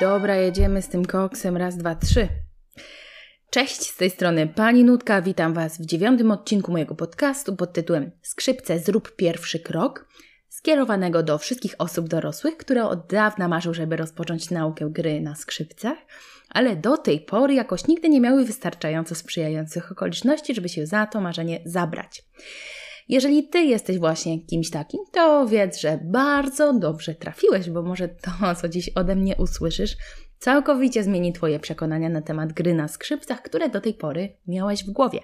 Dobra, jedziemy z tym koksem. Raz, dwa, trzy. Cześć, z tej strony Pani Nutka. Witam Was w dziewiątym odcinku mojego podcastu pod tytułem Skrzypce zrób pierwszy krok, skierowanego do wszystkich osób dorosłych, które od dawna marzą, żeby rozpocząć naukę gry na skrzypcach, ale do tej pory jakoś nigdy nie miały wystarczająco sprzyjających okoliczności, żeby się za to marzenie zabrać. Jeżeli Ty jesteś właśnie kimś takim, to wiedz, że bardzo dobrze trafiłeś, bo może to, co dziś ode mnie usłyszysz, całkowicie zmieni Twoje przekonania na temat gry na skrzypcach, które do tej pory miałeś w głowie.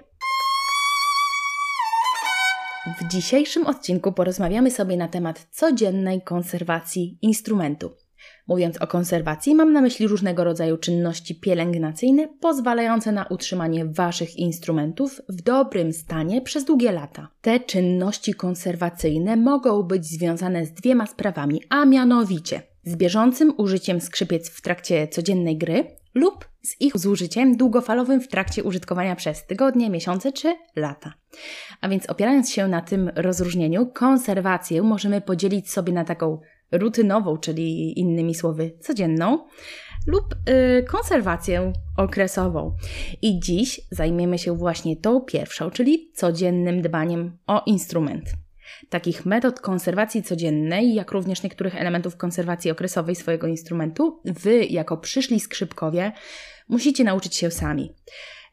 W dzisiejszym odcinku porozmawiamy sobie na temat codziennej konserwacji instrumentu. Mówiąc o konserwacji, mam na myśli różnego rodzaju czynności pielęgnacyjne pozwalające na utrzymanie Waszych instrumentów w dobrym stanie przez długie lata. Te czynności konserwacyjne mogą być związane z dwiema sprawami, a mianowicie z bieżącym użyciem skrzypiec w trakcie codziennej gry lub z ich zużyciem długofalowym w trakcie użytkowania przez tygodnie, miesiące czy lata. A więc opierając się na tym rozróżnieniu, konserwację możemy podzielić sobie na taką rutynową, czyli innymi słowy codzienną, lub y, konserwację okresową. I dziś zajmiemy się właśnie tą pierwszą, czyli codziennym dbaniem o instrument. Takich metod konserwacji codziennej, jak również niektórych elementów konserwacji okresowej swojego instrumentu, wy, jako przyszli skrzypkowie, musicie nauczyć się sami.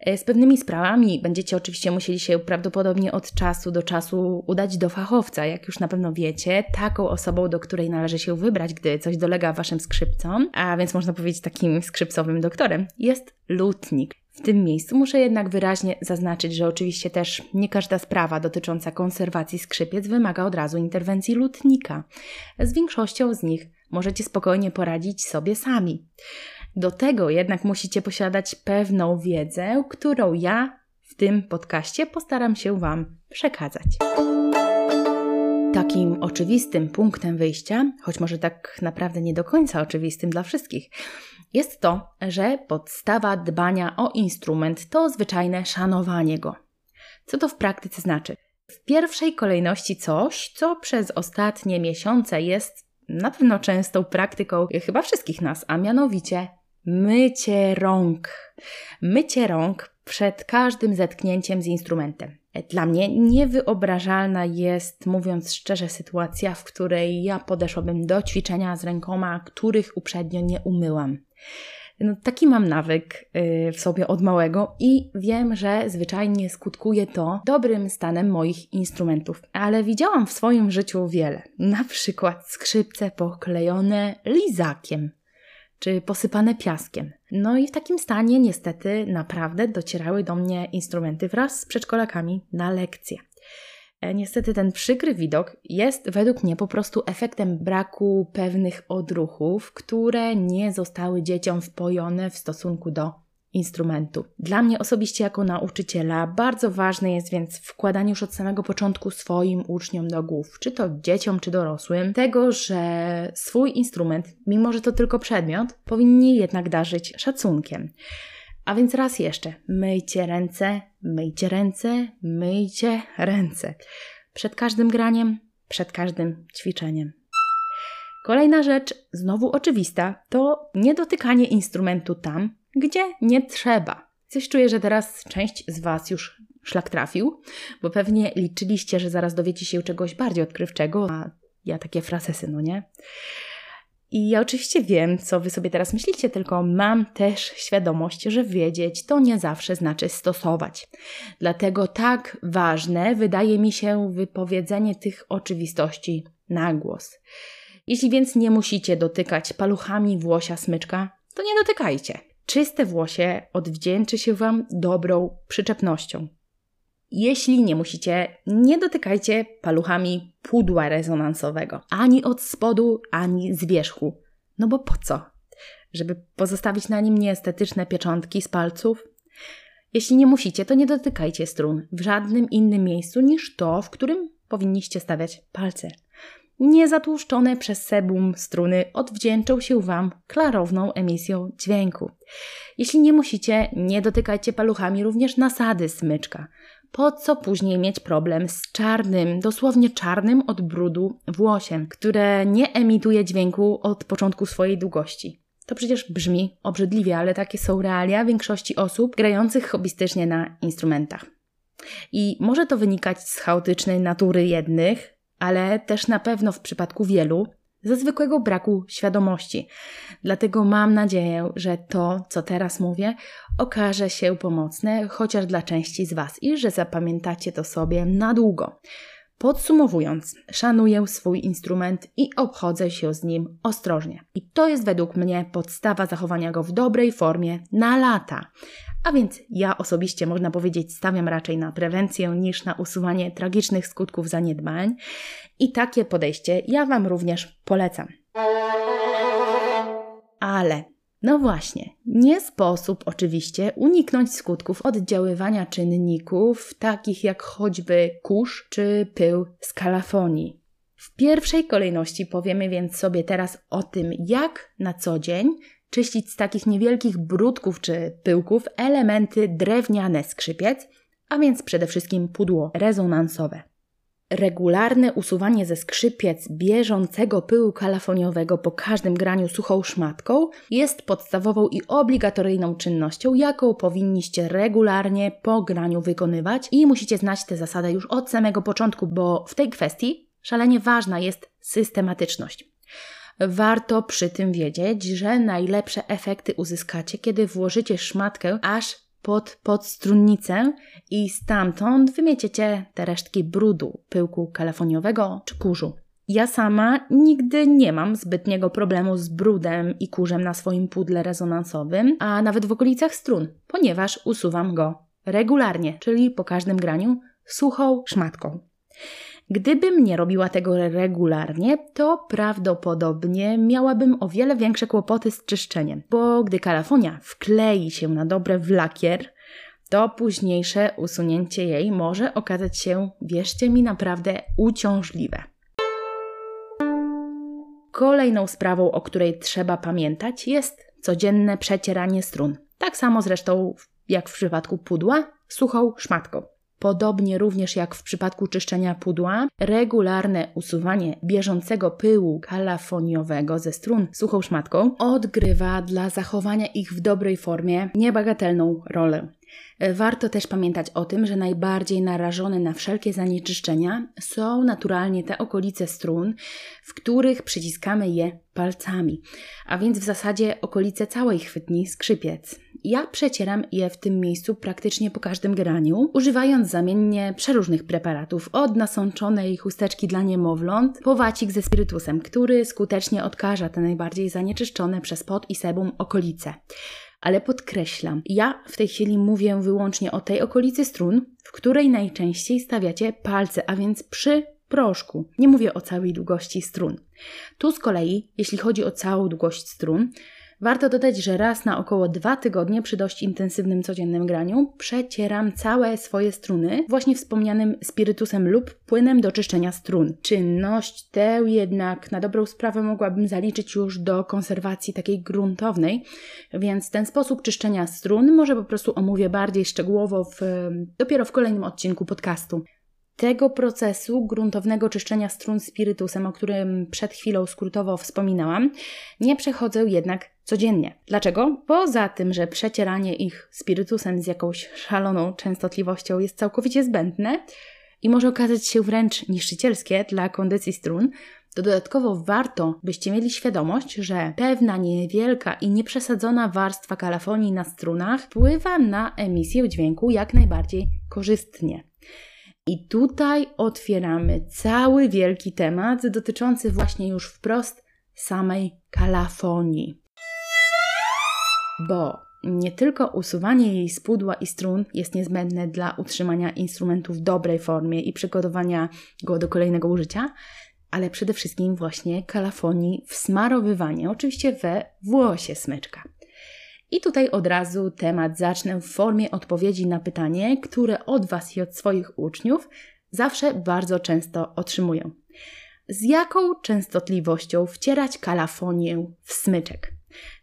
E, z pewnymi sprawami będziecie oczywiście musieli się prawdopodobnie od czasu do czasu udać do fachowca, jak już na pewno wiecie, taką osobą, do której należy się wybrać, gdy coś dolega waszym skrzypcom, a więc można powiedzieć takim skrzypcowym doktorem, jest lutnik. W tym miejscu muszę jednak wyraźnie zaznaczyć, że oczywiście też nie każda sprawa dotycząca konserwacji skrzypiec wymaga od razu interwencji lutnika. Z większością z nich możecie spokojnie poradzić sobie sami. Do tego jednak musicie posiadać pewną wiedzę, którą ja w tym podcaście postaram się Wam przekazać. Takim oczywistym punktem wyjścia, choć może tak naprawdę nie do końca oczywistym dla wszystkich, jest to, że podstawa dbania o instrument to zwyczajne szanowanie go. Co to w praktyce znaczy? W pierwszej kolejności coś, co przez ostatnie miesiące jest na pewno częstą praktyką chyba wszystkich nas, a mianowicie mycie rąk. Mycie rąk przed każdym zetknięciem z instrumentem. Dla mnie niewyobrażalna jest, mówiąc szczerze, sytuacja, w której ja podeszłabym do ćwiczenia z rękoma, których uprzednio nie umyłam. No, taki mam nawyk yy, w sobie od małego i wiem, że zwyczajnie skutkuje to dobrym stanem moich instrumentów. Ale widziałam w swoim życiu wiele. Na przykład skrzypce poklejone lizakiem czy posypane piaskiem. No i w takim stanie niestety naprawdę docierały do mnie instrumenty wraz z przedszkolakami na lekcje. Niestety ten przykry widok jest według mnie po prostu efektem braku pewnych odruchów, które nie zostały dzieciom wpojone w stosunku do instrumentu. Dla mnie osobiście jako nauczyciela bardzo ważne jest więc wkładanie już od samego początku swoim uczniom do głów, czy to dzieciom, czy dorosłym, tego, że swój instrument, mimo że to tylko przedmiot, powinni jednak darzyć szacunkiem. A więc raz jeszcze, myjcie ręce, myjcie ręce, myjcie ręce. Przed każdym graniem, przed każdym ćwiczeniem. Kolejna rzecz, znowu oczywista, to niedotykanie instrumentu tam, gdzie nie trzeba. Coś czuję, że teraz część z Was już szlak trafił, bo pewnie liczyliście, że zaraz dowiecie się czegoś bardziej odkrywczego, a ja takie frasesy, no nie? I ja oczywiście wiem, co Wy sobie teraz myślicie, tylko mam też świadomość, że wiedzieć to nie zawsze znaczy stosować. Dlatego tak ważne wydaje mi się wypowiedzenie tych oczywistości na głos. Jeśli więc nie musicie dotykać paluchami włosia smyczka, to nie dotykajcie. Czyste włosie odwdzięczy się Wam dobrą przyczepnością. Jeśli nie musicie, nie dotykajcie paluchami pudła rezonansowego, ani od spodu, ani z wierzchu. No bo po co? Żeby pozostawić na nim nieestetyczne pieczątki z palców? Jeśli nie musicie, to nie dotykajcie strun w żadnym innym miejscu niż to, w którym powinniście stawiać palce niezatłuszczone przez sebum struny odwdzięczą się Wam klarowną emisją dźwięku. Jeśli nie musicie, nie dotykajcie paluchami również nasady smyczka. Po co później mieć problem z czarnym, dosłownie czarnym od brudu włosiem, które nie emituje dźwięku od początku swojej długości? To przecież brzmi obrzydliwie, ale takie są realia większości osób grających hobbystycznie na instrumentach. I może to wynikać z chaotycznej natury jednych, ale też na pewno w przypadku wielu ze zwykłego braku świadomości. Dlatego mam nadzieję, że to, co teraz mówię, okaże się pomocne chociaż dla części z Was i że zapamiętacie to sobie na długo. Podsumowując, szanuję swój instrument i obchodzę się z nim ostrożnie. I to jest według mnie podstawa zachowania go w dobrej formie na lata. A więc ja osobiście, można powiedzieć, stawiam raczej na prewencję niż na usuwanie tragicznych skutków zaniedbań. I takie podejście ja Wam również polecam. Ale no właśnie, nie sposób oczywiście uniknąć skutków oddziaływania czynników takich jak choćby kurz czy pył z kalafonii. W pierwszej kolejności powiemy więc sobie teraz o tym, jak na co dzień czyścić z takich niewielkich brudków czy pyłków elementy drewniane skrzypiec, a więc przede wszystkim pudło rezonansowe. Regularne usuwanie ze skrzypiec bieżącego pyłu kalafoniowego po każdym graniu suchą szmatką jest podstawową i obligatoryjną czynnością, jaką powinniście regularnie po graniu wykonywać i musicie znać tę zasadę już od samego początku, bo w tej kwestii szalenie ważna jest systematyczność. Warto przy tym wiedzieć, że najlepsze efekty uzyskacie, kiedy włożycie szmatkę aż pod podstrunnicę i stamtąd wymieciecie te resztki brudu, pyłku kalafoniowego czy kurzu. Ja sama nigdy nie mam zbytniego problemu z brudem i kurzem na swoim pudle rezonansowym, a nawet w okolicach strun, ponieważ usuwam go regularnie, czyli po każdym graniu suchą szmatką. Gdybym nie robiła tego regularnie, to prawdopodobnie miałabym o wiele większe kłopoty z czyszczeniem, bo gdy kalafonia wklei się na dobre w lakier, to późniejsze usunięcie jej może okazać się, wierzcie mi, naprawdę uciążliwe. Kolejną sprawą, o której trzeba pamiętać, jest codzienne przecieranie strun. Tak samo zresztą jak w przypadku pudła, suchą szmatką. Podobnie również jak w przypadku czyszczenia pudła, regularne usuwanie bieżącego pyłu kalafoniowego ze strun suchą szmatką odgrywa dla zachowania ich w dobrej formie niebagatelną rolę. Warto też pamiętać o tym, że najbardziej narażone na wszelkie zanieczyszczenia są naturalnie te okolice strun, w których przyciskamy je palcami, a więc w zasadzie okolice całej chwytni skrzypiec. Ja przecieram je w tym miejscu praktycznie po każdym graniu, używając zamiennie przeróżnych preparatów, od nasączonej chusteczki dla niemowląt po wacik ze spirytusem, który skutecznie odkaża te najbardziej zanieczyszczone przez pot i sebum okolice. Ale podkreślam, ja w tej chwili mówię wyłącznie o tej okolicy strun, w której najczęściej stawiacie palce, a więc przy proszku. Nie mówię o całej długości strun. Tu z kolei, jeśli chodzi o całą długość strun, Warto dodać, że raz na około dwa tygodnie przy dość intensywnym codziennym graniu przecieram całe swoje struny właśnie wspomnianym spirytusem lub płynem do czyszczenia strun. Czynność tę jednak na dobrą sprawę mogłabym zaliczyć już do konserwacji takiej gruntownej, więc ten sposób czyszczenia strun może po prostu omówię bardziej szczegółowo w, dopiero w kolejnym odcinku podcastu. Tego procesu gruntownego czyszczenia strun spirytusem, o którym przed chwilą skrótowo wspominałam, nie przechodzę jednak codziennie. Dlaczego? Poza tym, że przecieranie ich spirytusem z jakąś szaloną częstotliwością jest całkowicie zbędne i może okazać się wręcz niszczycielskie dla kondycji strun, to dodatkowo warto, byście mieli świadomość, że pewna niewielka i nieprzesadzona warstwa kalafonii na strunach wpływa na emisję dźwięku jak najbardziej korzystnie. I tutaj otwieramy cały wielki temat dotyczący właśnie już wprost samej kalafonii. Bo nie tylko usuwanie jej z pudła i strun jest niezbędne dla utrzymania instrumentu w dobrej formie i przygotowania go do kolejnego użycia, ale przede wszystkim właśnie kalafonii wsmarowywanie, oczywiście we włosie smyczka. I tutaj od razu temat zacznę w formie odpowiedzi na pytanie, które od Was i od swoich uczniów zawsze bardzo często otrzymuję. Z jaką częstotliwością wcierać kalafonię w smyczek?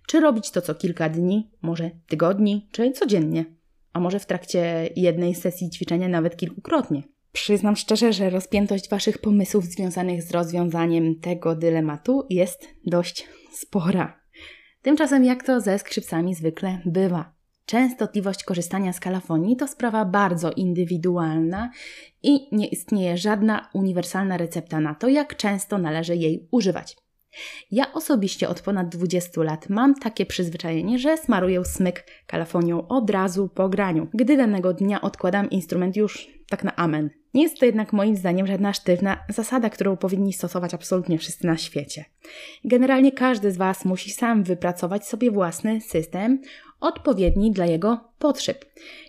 Czy robić to co kilka dni, może tygodni, czy codziennie? A może w trakcie jednej sesji ćwiczenia nawet kilkukrotnie? Przyznam szczerze, że rozpiętość Waszych pomysłów związanych z rozwiązaniem tego dylematu jest dość spora. Tymczasem jak to ze skrzypcami zwykle bywa. Częstotliwość korzystania z kalafonii to sprawa bardzo indywidualna i nie istnieje żadna uniwersalna recepta na to, jak często należy jej używać. Ja osobiście od ponad 20 lat mam takie przyzwyczajenie, że smaruję smyk kalafonią od razu po graniu, gdy danego dnia odkładam instrument już tak na amen. Nie jest to jednak moim zdaniem żadna sztywna zasada, którą powinni stosować absolutnie wszyscy na świecie. Generalnie każdy z Was musi sam wypracować sobie własny system, odpowiedni dla jego potrzeb.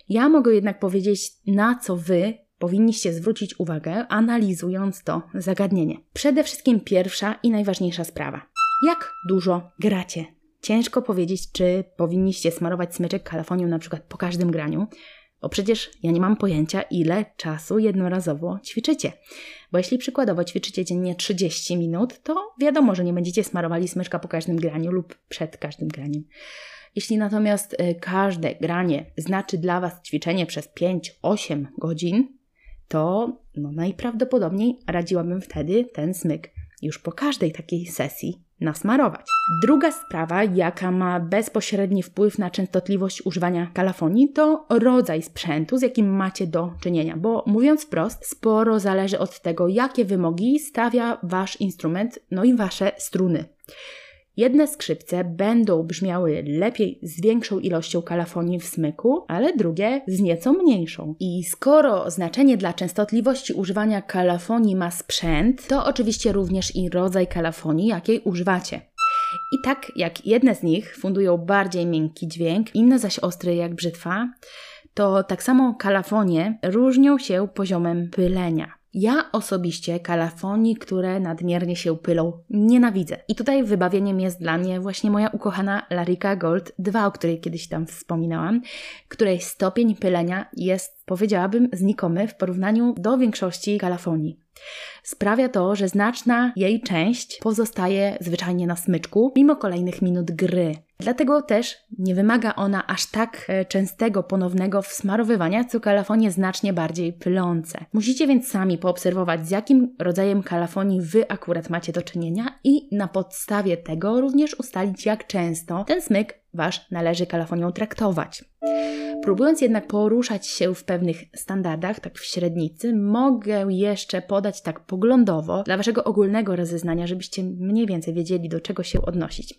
Ja mogę jednak powiedzieć, na co Wy powinniście zwrócić uwagę, analizując to zagadnienie. Przede wszystkim pierwsza i najważniejsza sprawa. Jak dużo gracie? Ciężko powiedzieć, czy powinniście smarować smyczek kalafonią na przykład po każdym graniu, bo przecież ja nie mam pojęcia, ile czasu jednorazowo ćwiczycie. Bo jeśli przykładowo ćwiczycie dziennie 30 minut, to wiadomo, że nie będziecie smarowali smyczka po każdym graniu lub przed każdym graniem. Jeśli natomiast y, każde granie znaczy dla Was ćwiczenie przez 5-8 godzin, to no najprawdopodobniej radziłabym wtedy ten smyk już po każdej takiej sesji nasmarować. Druga sprawa, jaka ma bezpośredni wpływ na częstotliwość używania kalafonii, to rodzaj sprzętu, z jakim macie do czynienia, bo mówiąc wprost, sporo zależy od tego, jakie wymogi stawia Wasz instrument, no i Wasze struny. Jedne skrzypce będą brzmiały lepiej z większą ilością kalafonii w smyku, ale drugie z nieco mniejszą. I skoro znaczenie dla częstotliwości używania kalafonii ma sprzęt, to oczywiście również i rodzaj kalafonii, jakiej używacie. I tak jak jedne z nich fundują bardziej miękki dźwięk, inne zaś ostry jak brzytwa, to tak samo kalafonie różnią się poziomem pylenia. Ja osobiście kalafonii, które nadmiernie się pylą, nienawidzę. I tutaj wybawieniem jest dla mnie właśnie moja ukochana Larika Gold 2, o której kiedyś tam wspominałam, której stopień pylenia jest, powiedziałabym, znikomy w porównaniu do większości kalafonii. Sprawia to, że znaczna jej część pozostaje zwyczajnie na smyczku, mimo kolejnych minut gry. Dlatego też nie wymaga ona aż tak e, częstego ponownego wsmarowywania, co kalafonie znacznie bardziej pylące. Musicie więc sami poobserwować, z jakim rodzajem kalafonii wy akurat macie do czynienia i na podstawie tego również ustalić, jak często ten smyk wasz należy kalafonią traktować. Próbując jednak poruszać się w pewnych standardach, tak w średnicy, mogę jeszcze podać tak poglądowo dla waszego ogólnego rozeznania, żebyście mniej więcej wiedzieli, do czego się odnosić.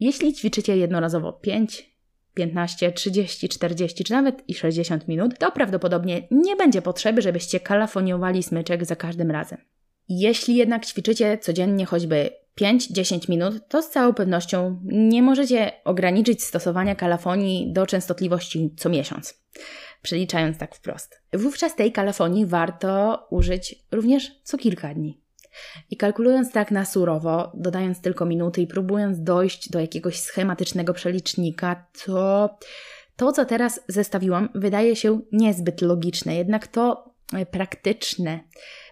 Jeśli ćwiczycie jednorazowo 5, 15, 30, 40 czy nawet i 60 minut, to prawdopodobnie nie będzie potrzeby, żebyście kalafoniowali smyczek za każdym razem. Jeśli jednak ćwiczycie codziennie choćby 5-10 minut, to z całą pewnością nie możecie ograniczyć stosowania kalafonii do częstotliwości co miesiąc, przeliczając tak wprost. Wówczas tej kalafonii warto użyć również co kilka dni. I kalkulując tak na surowo, dodając tylko minuty i próbując dojść do jakiegoś schematycznego przelicznika, to to, co teraz zestawiłam, wydaje się niezbyt logiczne, jednak to e, praktyczne,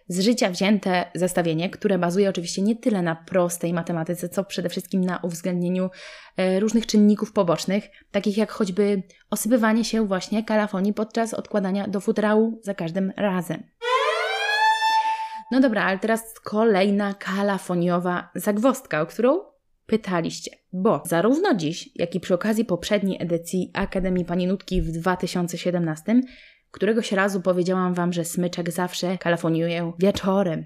z życia wzięte zestawienie, które bazuje oczywiście nie tyle na prostej matematyce, co przede wszystkim na uwzględnieniu e, różnych czynników pobocznych, takich jak choćby osypywanie się właśnie kalafonii podczas odkładania do futrału za każdym razem. No dobra, ale teraz kolejna kalafoniowa zagwostka, o którą pytaliście. Bo zarówno dziś, jak i przy okazji poprzedniej edycji Akademii Pani Nutki w 2017 Któregoś razu powiedziałam Wam, że smyczek zawsze kalafoniuje wieczorem,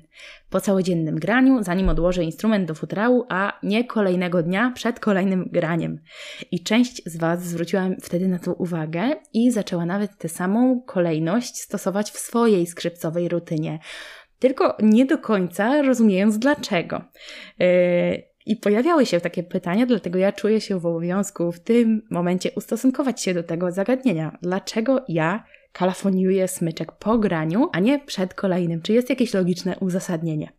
po całodziennym graniu, zanim odłożę instrument do futrału, a nie kolejnego dnia przed kolejnym graniem. I część z Was zwróciła wtedy na to uwagę i zaczęła nawet tę samą kolejność stosować w swojej skrzypcowej rutynie tylko nie do końca rozumiejąc dlaczego. Yy, I pojawiały się takie pytania, dlatego ja czuję się w obowiązku w tym momencie ustosunkować się do tego zagadnienia. Dlaczego ja kalafoniuje smyczek po graniu, a nie przed kolejnym. Czy jest jakieś logiczne uzasadnienie?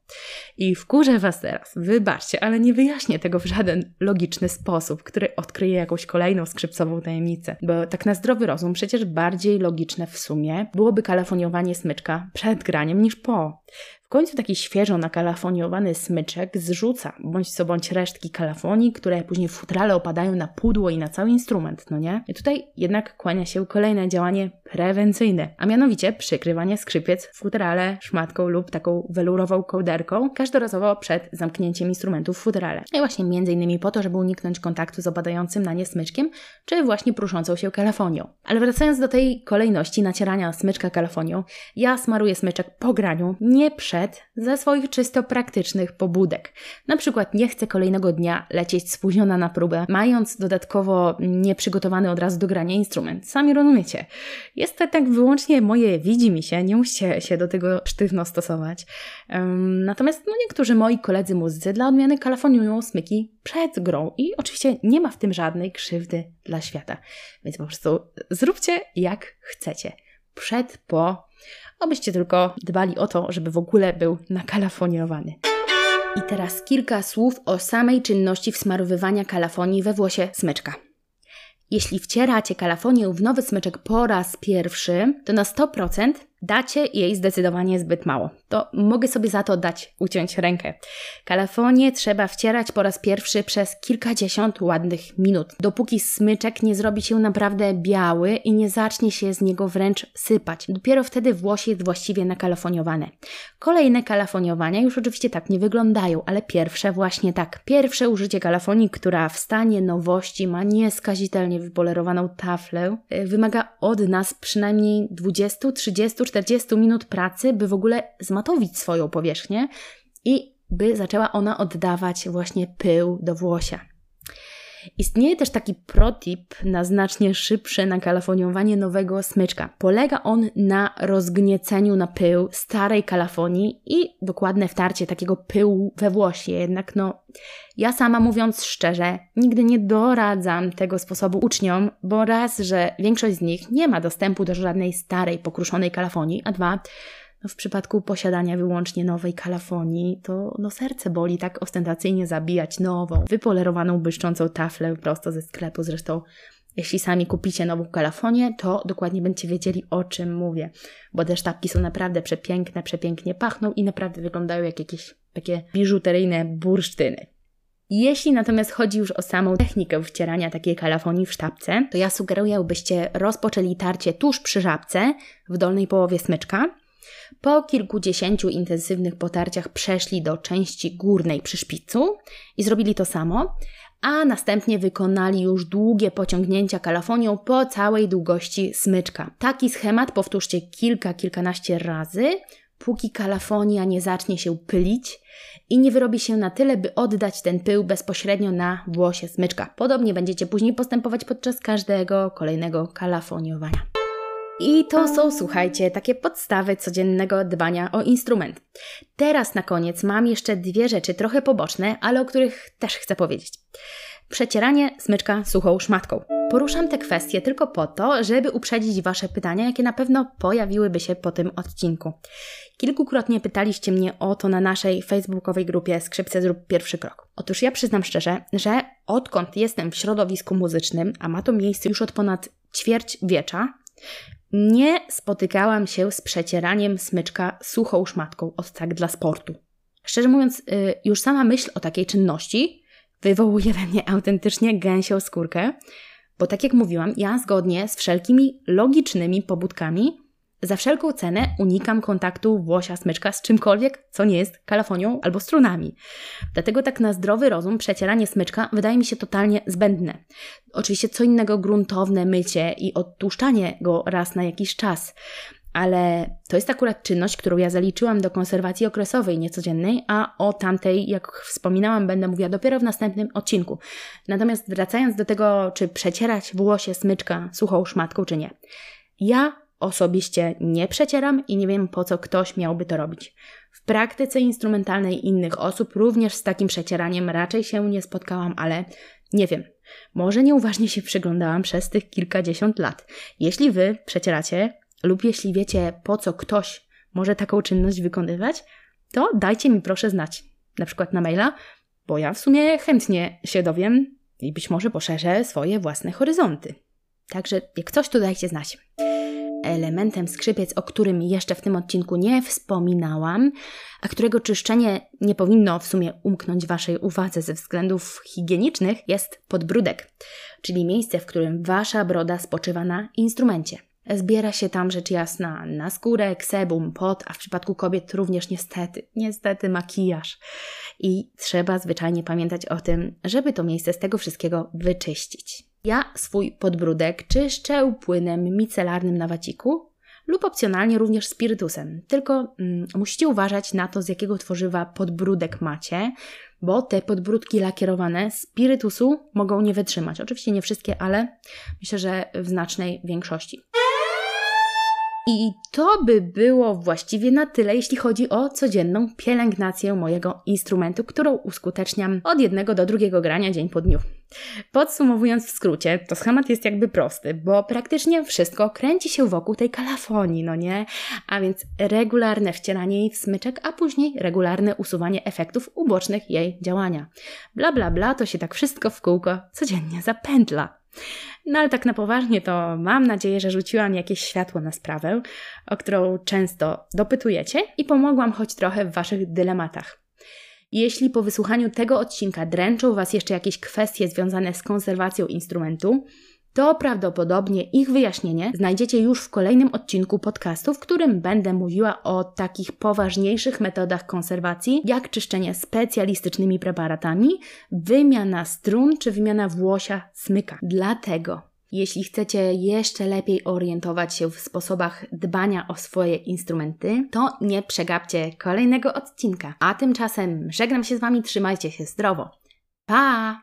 I wkurzę Was teraz, wybaczcie, ale nie wyjaśnię tego w żaden logiczny sposób, który odkryje jakąś kolejną skrzypcową tajemnicę. Bo tak na zdrowy rozum przecież bardziej logiczne w sumie byłoby kalafoniowanie smyczka przed graniem niż po. W końcu taki świeżo nakalafoniowany smyczek zrzuca bądź co bądź resztki kalafonii, które później w futrale opadają na pudło i na cały instrument, no nie? I tutaj jednak kłania się kolejne działanie prewencyjne, a mianowicie przykrywanie skrzypiec w futrale szmatką lub taką welurową kołderką każdorazowo przed zamknięciem instrumentów w futerale. I właśnie między innymi po to, żeby uniknąć kontaktu z opadającym na nie smyczkiem, czy właśnie pruszącą się kalafonią. Ale wracając do tej kolejności nacierania smyczka kalafonią, ja smaruję smyczek po graniu, nie przed, ze swoich czysto praktycznych pobudek. Na przykład nie chcę kolejnego dnia lecieć spóźniona na próbę, mając dodatkowo nieprzygotowany od razu do grania instrument. Sami rozumiecie. Jest to tak wyłącznie moje widzi mi się, nie musicie się do tego sztywno stosować. Um, natomiast no, niektórzy moi koledzy muzycy dla odmiany kalafoniują smyki przed grą i oczywiście nie ma w tym żadnej krzywdy dla świata. Więc po prostu zróbcie jak chcecie. Przed, po, abyście tylko dbali o to, żeby w ogóle był nakalafoniowany. I teraz kilka słów o samej czynności wsmarowywania kalafonii we włosie smyczka. Jeśli wcieracie kalafonię w nowy smyczek po raz pierwszy, to na 100% dacie jej zdecydowanie zbyt mało. To mogę sobie za to dać, uciąć rękę. Kalafonię trzeba wcierać po raz pierwszy przez kilkadziesiąt ładnych minut, dopóki smyczek nie zrobi się naprawdę biały i nie zacznie się z niego wręcz sypać. Dopiero wtedy włos jest właściwie nakalafoniowane. Kolejne kalafoniowania już oczywiście tak nie wyglądają, ale pierwsze właśnie tak. Pierwsze użycie kalafonii, która w stanie nowości ma nieskazitelnie wypolerowaną taflę, y, wymaga od nas przynajmniej 20, 30, 40 minut pracy, by w ogóle zmatowić swoją powierzchnię i by zaczęła ona oddawać właśnie pył do włosia. Istnieje też taki protip na znacznie szybsze nakalafoniowanie nowego smyczka. Polega on na rozgnieceniu na pył starej kalafonii i dokładne wtarcie takiego pyłu we włosie. Jednak no, ja sama mówiąc szczerze, nigdy nie doradzam tego sposobu uczniom, bo raz, że większość z nich nie ma dostępu do żadnej starej, pokruszonej kalafonii, a dwa, no w przypadku posiadania wyłącznie nowej kalafonii, to no serce boli tak ostentacyjnie zabijać nową, wypolerowaną, błyszczącą taflę prosto ze sklepu. Zresztą jeśli sami kupicie nową kalafonię, to dokładnie będziecie wiedzieli o czym mówię, bo te sztabki są naprawdę przepiękne, przepięknie pachną i naprawdę wyglądają jak jakieś takie biżuteryjne bursztyny. Jeśli natomiast chodzi już o samą technikę wcierania takiej kalafonii w sztabce, to ja sugeruję, byście rozpoczęli tarcie tuż przy żabce w dolnej połowie smyczka, po kilkudziesięciu intensywnych potarciach przeszli do części górnej przy szpicu i zrobili to samo, a następnie wykonali już długie pociągnięcia kalafonią po całej długości smyczka. Taki schemat powtórzcie kilka, kilkanaście razy, póki kalafonia nie zacznie się pylić i nie wyrobi się na tyle, by oddać ten pył bezpośrednio na włosie smyczka. Podobnie będziecie później postępować podczas każdego kolejnego kalafoniowania. I to są, słuchajcie, takie podstawy codziennego dbania o instrument. Teraz na koniec mam jeszcze dwie rzeczy trochę poboczne, ale o których też chcę powiedzieć. Przecieranie smyczka suchą szmatką. Poruszam te kwestie tylko po to, żeby uprzedzić Wasze pytania, jakie na pewno pojawiłyby się po tym odcinku. Kilkukrotnie pytaliście mnie o to na naszej facebookowej grupie Skrzypce Zrób Pierwszy Krok. Otóż ja przyznam szczerze, że odkąd jestem w środowisku muzycznym, a ma to miejsce już od ponad ćwierć wiecza, nie spotykałam się z przecieraniem smyczka suchą szmatką od tak dla sportu. Szczerze mówiąc, y, już sama myśl o takiej czynności wywołuje we mnie autentycznie gęsią skórkę, bo tak jak mówiłam, ja zgodnie z wszelkimi logicznymi pobudkami za wszelką cenę unikam kontaktu włosia smyczka z czymkolwiek, co nie jest kalafonią albo strunami. Dlatego tak na zdrowy rozum przecieranie smyczka wydaje mi się totalnie zbędne. Oczywiście co innego gruntowne mycie i odtłuszczanie go raz na jakiś czas. Ale to jest akurat czynność, którą ja zaliczyłam do konserwacji okresowej, niecodziennej, a o tamtej, jak wspominałam, będę mówiła dopiero w następnym odcinku. Natomiast wracając do tego, czy przecierać włosie smyczka suchą szmatką, czy nie. Ja osobiście nie przecieram i nie wiem po co ktoś miałby to robić. W praktyce instrumentalnej innych osób również z takim przecieraniem raczej się nie spotkałam, ale nie wiem. Może nieuważnie się przyglądałam przez tych kilkadziesiąt lat. Jeśli wy przecieracie lub jeśli wiecie po co ktoś może taką czynność wykonywać, to dajcie mi proszę znać. Na przykład na maila, bo ja w sumie chętnie się dowiem i być może poszerzę swoje własne horyzonty. Także jak coś, to dajcie znać elementem skrzypiec, o którym jeszcze w tym odcinku nie wspominałam, a którego czyszczenie nie powinno w sumie umknąć Waszej uwadze ze względów higienicznych, jest podbródek, czyli miejsce, w którym Wasza broda spoczywa na instrumencie. Zbiera się tam rzecz jasna na skórę, sebum, pot, a w przypadku kobiet również niestety, niestety makijaż. I trzeba zwyczajnie pamiętać o tym, żeby to miejsce z tego wszystkiego wyczyścić. Ja swój podbródek czyszczę płynem micelarnym na waciku lub opcjonalnie również spirytusem. Tylko mm, musicie uważać na to, z jakiego tworzywa podbródek macie, bo te podbródki lakierowane spirytusu mogą nie wytrzymać. Oczywiście nie wszystkie, ale myślę, że w znacznej większości. I to by było właściwie na tyle, jeśli chodzi o codzienną pielęgnację mojego instrumentu, którą uskuteczniam od jednego do drugiego grania dzień po dniu. Podsumowując w skrócie, to schemat jest jakby prosty, bo praktycznie wszystko kręci się wokół tej kalafonii, no nie? A więc regularne wcieranie jej w smyczek, a później regularne usuwanie efektów ubocznych jej działania. Bla bla bla, to się tak wszystko w kółko codziennie zapętla. No ale tak na poważnie to mam nadzieję, że rzuciłam jakieś światło na sprawę, o którą często dopytujecie i pomogłam choć trochę w Waszych dylematach. Jeśli po wysłuchaniu tego odcinka dręczą Was jeszcze jakieś kwestie związane z konserwacją instrumentu, to prawdopodobnie ich wyjaśnienie znajdziecie już w kolejnym odcinku podcastu, w którym będę mówiła o takich poważniejszych metodach konserwacji, jak czyszczenie specjalistycznymi preparatami, wymiana strun czy wymiana włosia smyka. Dlatego jeśli chcecie jeszcze lepiej orientować się w sposobach dbania o swoje instrumenty, to nie przegapcie kolejnego odcinka. A tymczasem żegnam się z Wami, trzymajcie się zdrowo. Pa!